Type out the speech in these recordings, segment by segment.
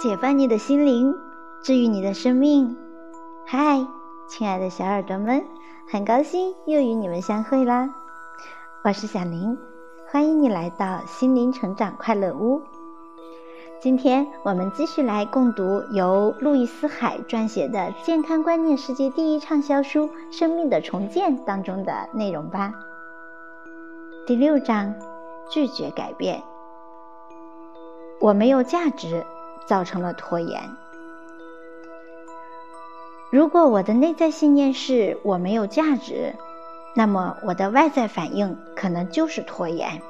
解放你的心灵，治愈你的生命。嗨，亲爱的小耳朵们，很高兴又与你们相会啦！我是小林，欢迎你来到心灵成长快乐屋。今天我们继续来共读由路易斯·海撰写的《健康观念世界第一畅销书·生命的重建》当中的内容吧。第六章：拒绝改变。我没有价值。造成了拖延。如果我的内在信念是我没有价值，那么我的外在反应可能就是拖延。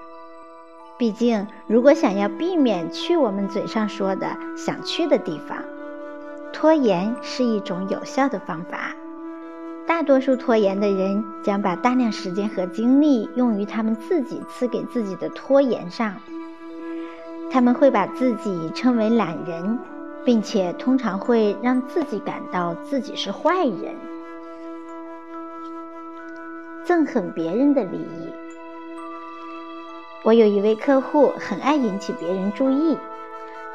毕竟，如果想要避免去我们嘴上说的想去的地方，拖延是一种有效的方法。大多数拖延的人将把大量时间和精力用于他们自己赐给自己的拖延上。他们会把自己称为懒人，并且通常会让自己感到自己是坏人，憎恨别人的利益。我有一位客户很爱引起别人注意，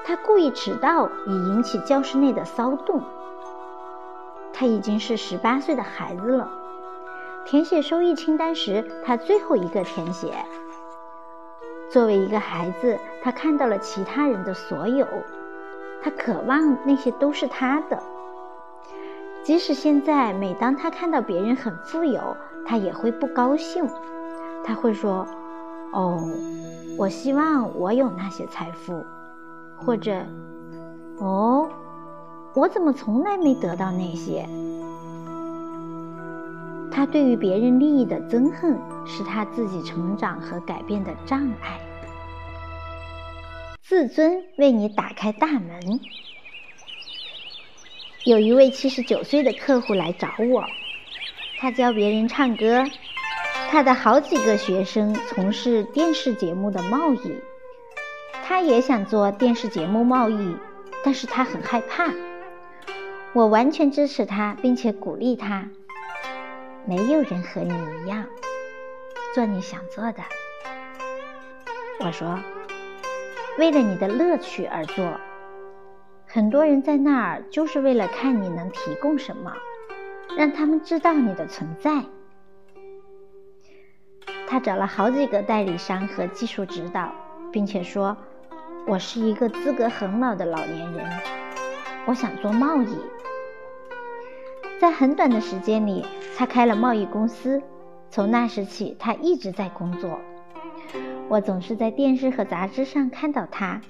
他故意迟到以引起教室内的骚动。他已经是十八岁的孩子了，填写收益清单时，他最后一个填写。作为一个孩子，他看到了其他人的所有，他渴望那些都是他的。即使现在，每当他看到别人很富有，他也会不高兴。他会说：“哦，我希望我有那些财富。”或者：“哦，我怎么从来没得到那些？”他对于别人利益的憎恨，是他自己成长和改变的障碍。自尊为你打开大门。有一位七十九岁的客户来找我，他教别人唱歌，他的好几个学生从事电视节目的贸易，他也想做电视节目贸易，但是他很害怕。我完全支持他，并且鼓励他。没有人和你一样做你想做的。我说，为了你的乐趣而做。很多人在那儿就是为了看你能提供什么，让他们知道你的存在。他找了好几个代理商和技术指导，并且说：“我是一个资格很老的老年人，我想做贸易。”在很短的时间里，他开了贸易公司。从那时起，他一直在工作。我总是在电视和杂志上看到他。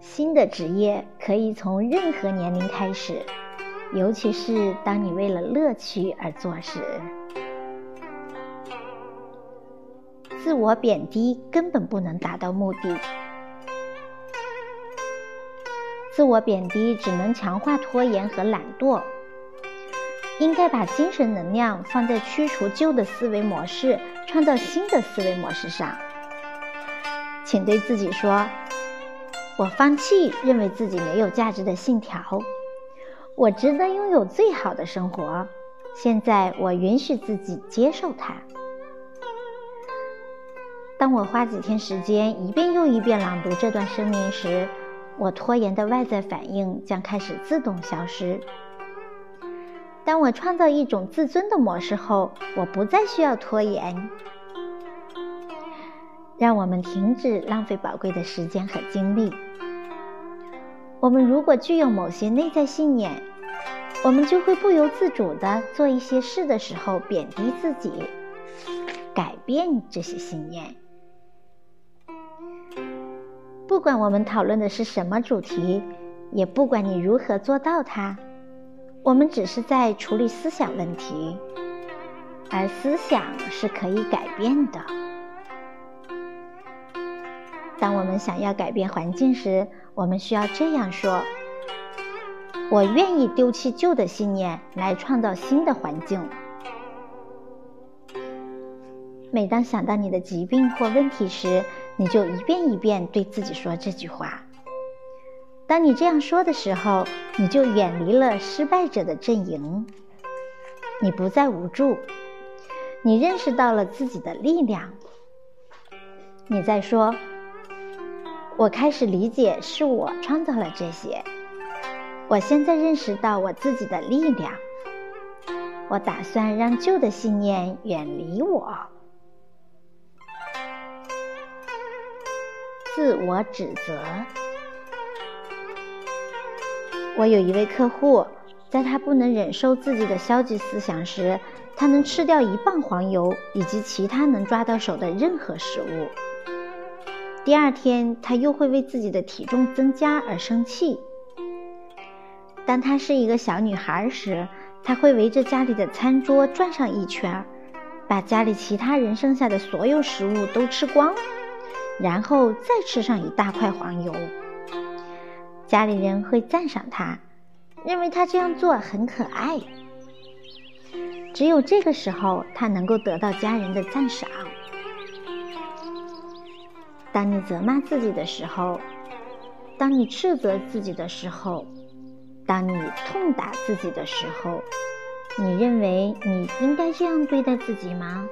新的职业可以从任何年龄开始，尤其是当你为了乐趣而做时。自我贬低根本不能达到目的。自我贬低只能强化拖延和懒惰。应该把精神能量放在驱除旧的思维模式，创造新的思维模式上。请对自己说：“我放弃认为自己没有价值的信条，我值得拥有最好的生活。现在我允许自己接受它。”当我花几天时间一遍又一遍朗读这段声明时，我拖延的外在反应将开始自动消失。当我创造一种自尊的模式后，我不再需要拖延。让我们停止浪费宝贵的时间和精力。我们如果具有某些内在信念，我们就会不由自主的做一些事的时候贬低自己，改变这些信念。不管我们讨论的是什么主题，也不管你如何做到它。我们只是在处理思想问题，而思想是可以改变的。当我们想要改变环境时，我们需要这样说：“我愿意丢弃旧的信念，来创造新的环境。”每当想到你的疾病或问题时，你就一遍一遍对自己说这句话。当你这样说的时候，你就远离了失败者的阵营，你不再无助，你认识到了自己的力量。你在说：“我开始理解是我创造了这些。我现在认识到我自己的力量。我打算让旧的信念远离我。自我指责。我有一位客户，在他不能忍受自己的消极思想时，他能吃掉一磅黄油以及其他能抓到手的任何食物。第二天，他又会为自己的体重增加而生气。当她是一个小女孩时，她会围着家里的餐桌转上一圈，把家里其他人剩下的所有食物都吃光，然后再吃上一大块黄油。家里人会赞赏她，认为她这样做很可爱。只有这个时候，她能够得到家人的赞赏。当你责骂自己的时候，当你斥责自己的时候。当你痛打自己的时候，你认为你应该这样对待自己吗？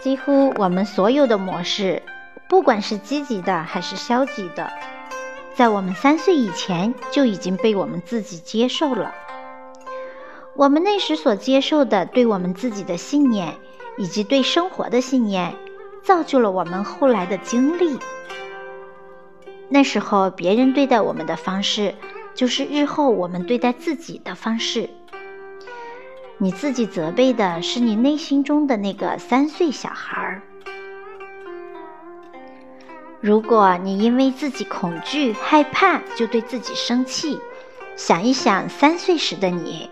几乎我们所有的模式，不管是积极的还是消极的，在我们三岁以前就已经被我们自己接受了。我们那时所接受的对我们自己的信念，以及对生活的信念，造就了我们后来的经历。那时候，别人对待我们的方式，就是日后我们对待自己的方式。你自己责备的是你内心中的那个三岁小孩儿。如果你因为自己恐惧、害怕就对自己生气，想一想三岁时的你。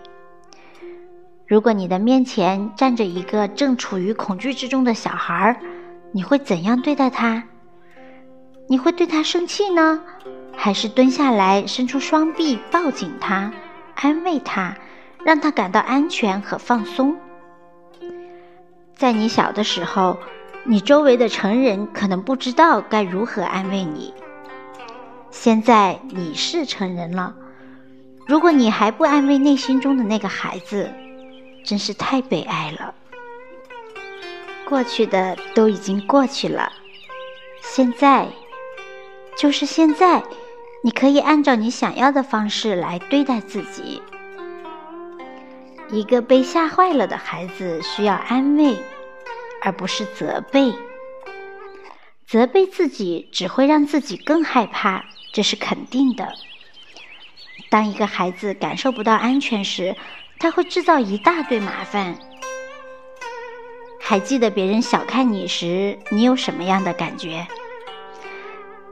如果你的面前站着一个正处于恐惧之中的小孩儿，你会怎样对待他？你会对他生气呢，还是蹲下来伸出双臂抱紧他，安慰他，让他感到安全和放松？在你小的时候，你周围的成人可能不知道该如何安慰你。现在你是成人了，如果你还不安慰内心中的那个孩子，真是太悲哀了。过去的都已经过去了，现在。就是现在，你可以按照你想要的方式来对待自己。一个被吓坏了的孩子需要安慰，而不是责备。责备自己只会让自己更害怕，这是肯定的。当一个孩子感受不到安全时，他会制造一大堆麻烦。还记得别人小看你时，你有什么样的感觉？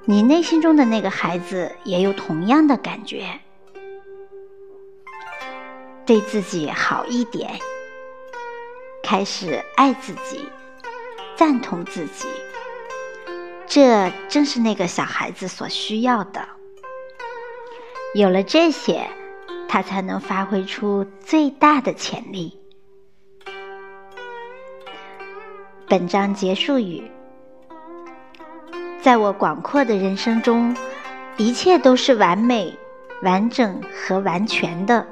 你内心中的那个孩子也有同样的感觉，对自己好一点，开始爱自己，赞同自己，这正是那个小孩子所需要的。有了这些，他才能发挥出最大的潜力。本章结束语。在我广阔的人生中，一切都是完美、完整和完全的。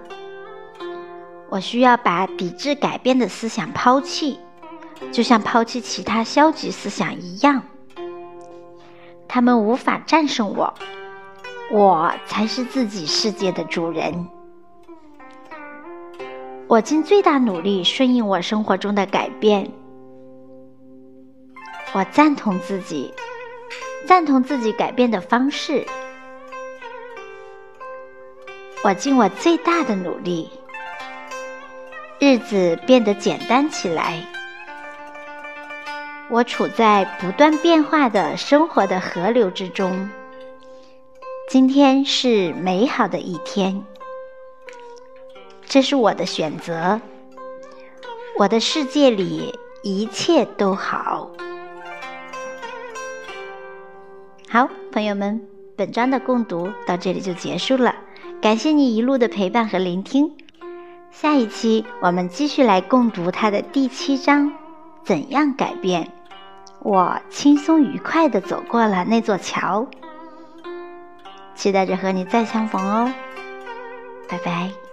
我需要把抵制改变的思想抛弃，就像抛弃其他消极思想一样。他们无法战胜我，我才是自己世界的主人。我尽最大努力顺应我生活中的改变。我赞同自己。赞同自己改变的方式，我尽我最大的努力，日子变得简单起来。我处在不断变化的生活的河流之中。今天是美好的一天，这是我的选择。我的世界里一切都好。好，朋友们，本章的共读到这里就结束了。感谢你一路的陪伴和聆听。下一期我们继续来共读它的第七章：怎样改变？我轻松愉快地走过了那座桥。期待着和你再相逢哦，拜拜。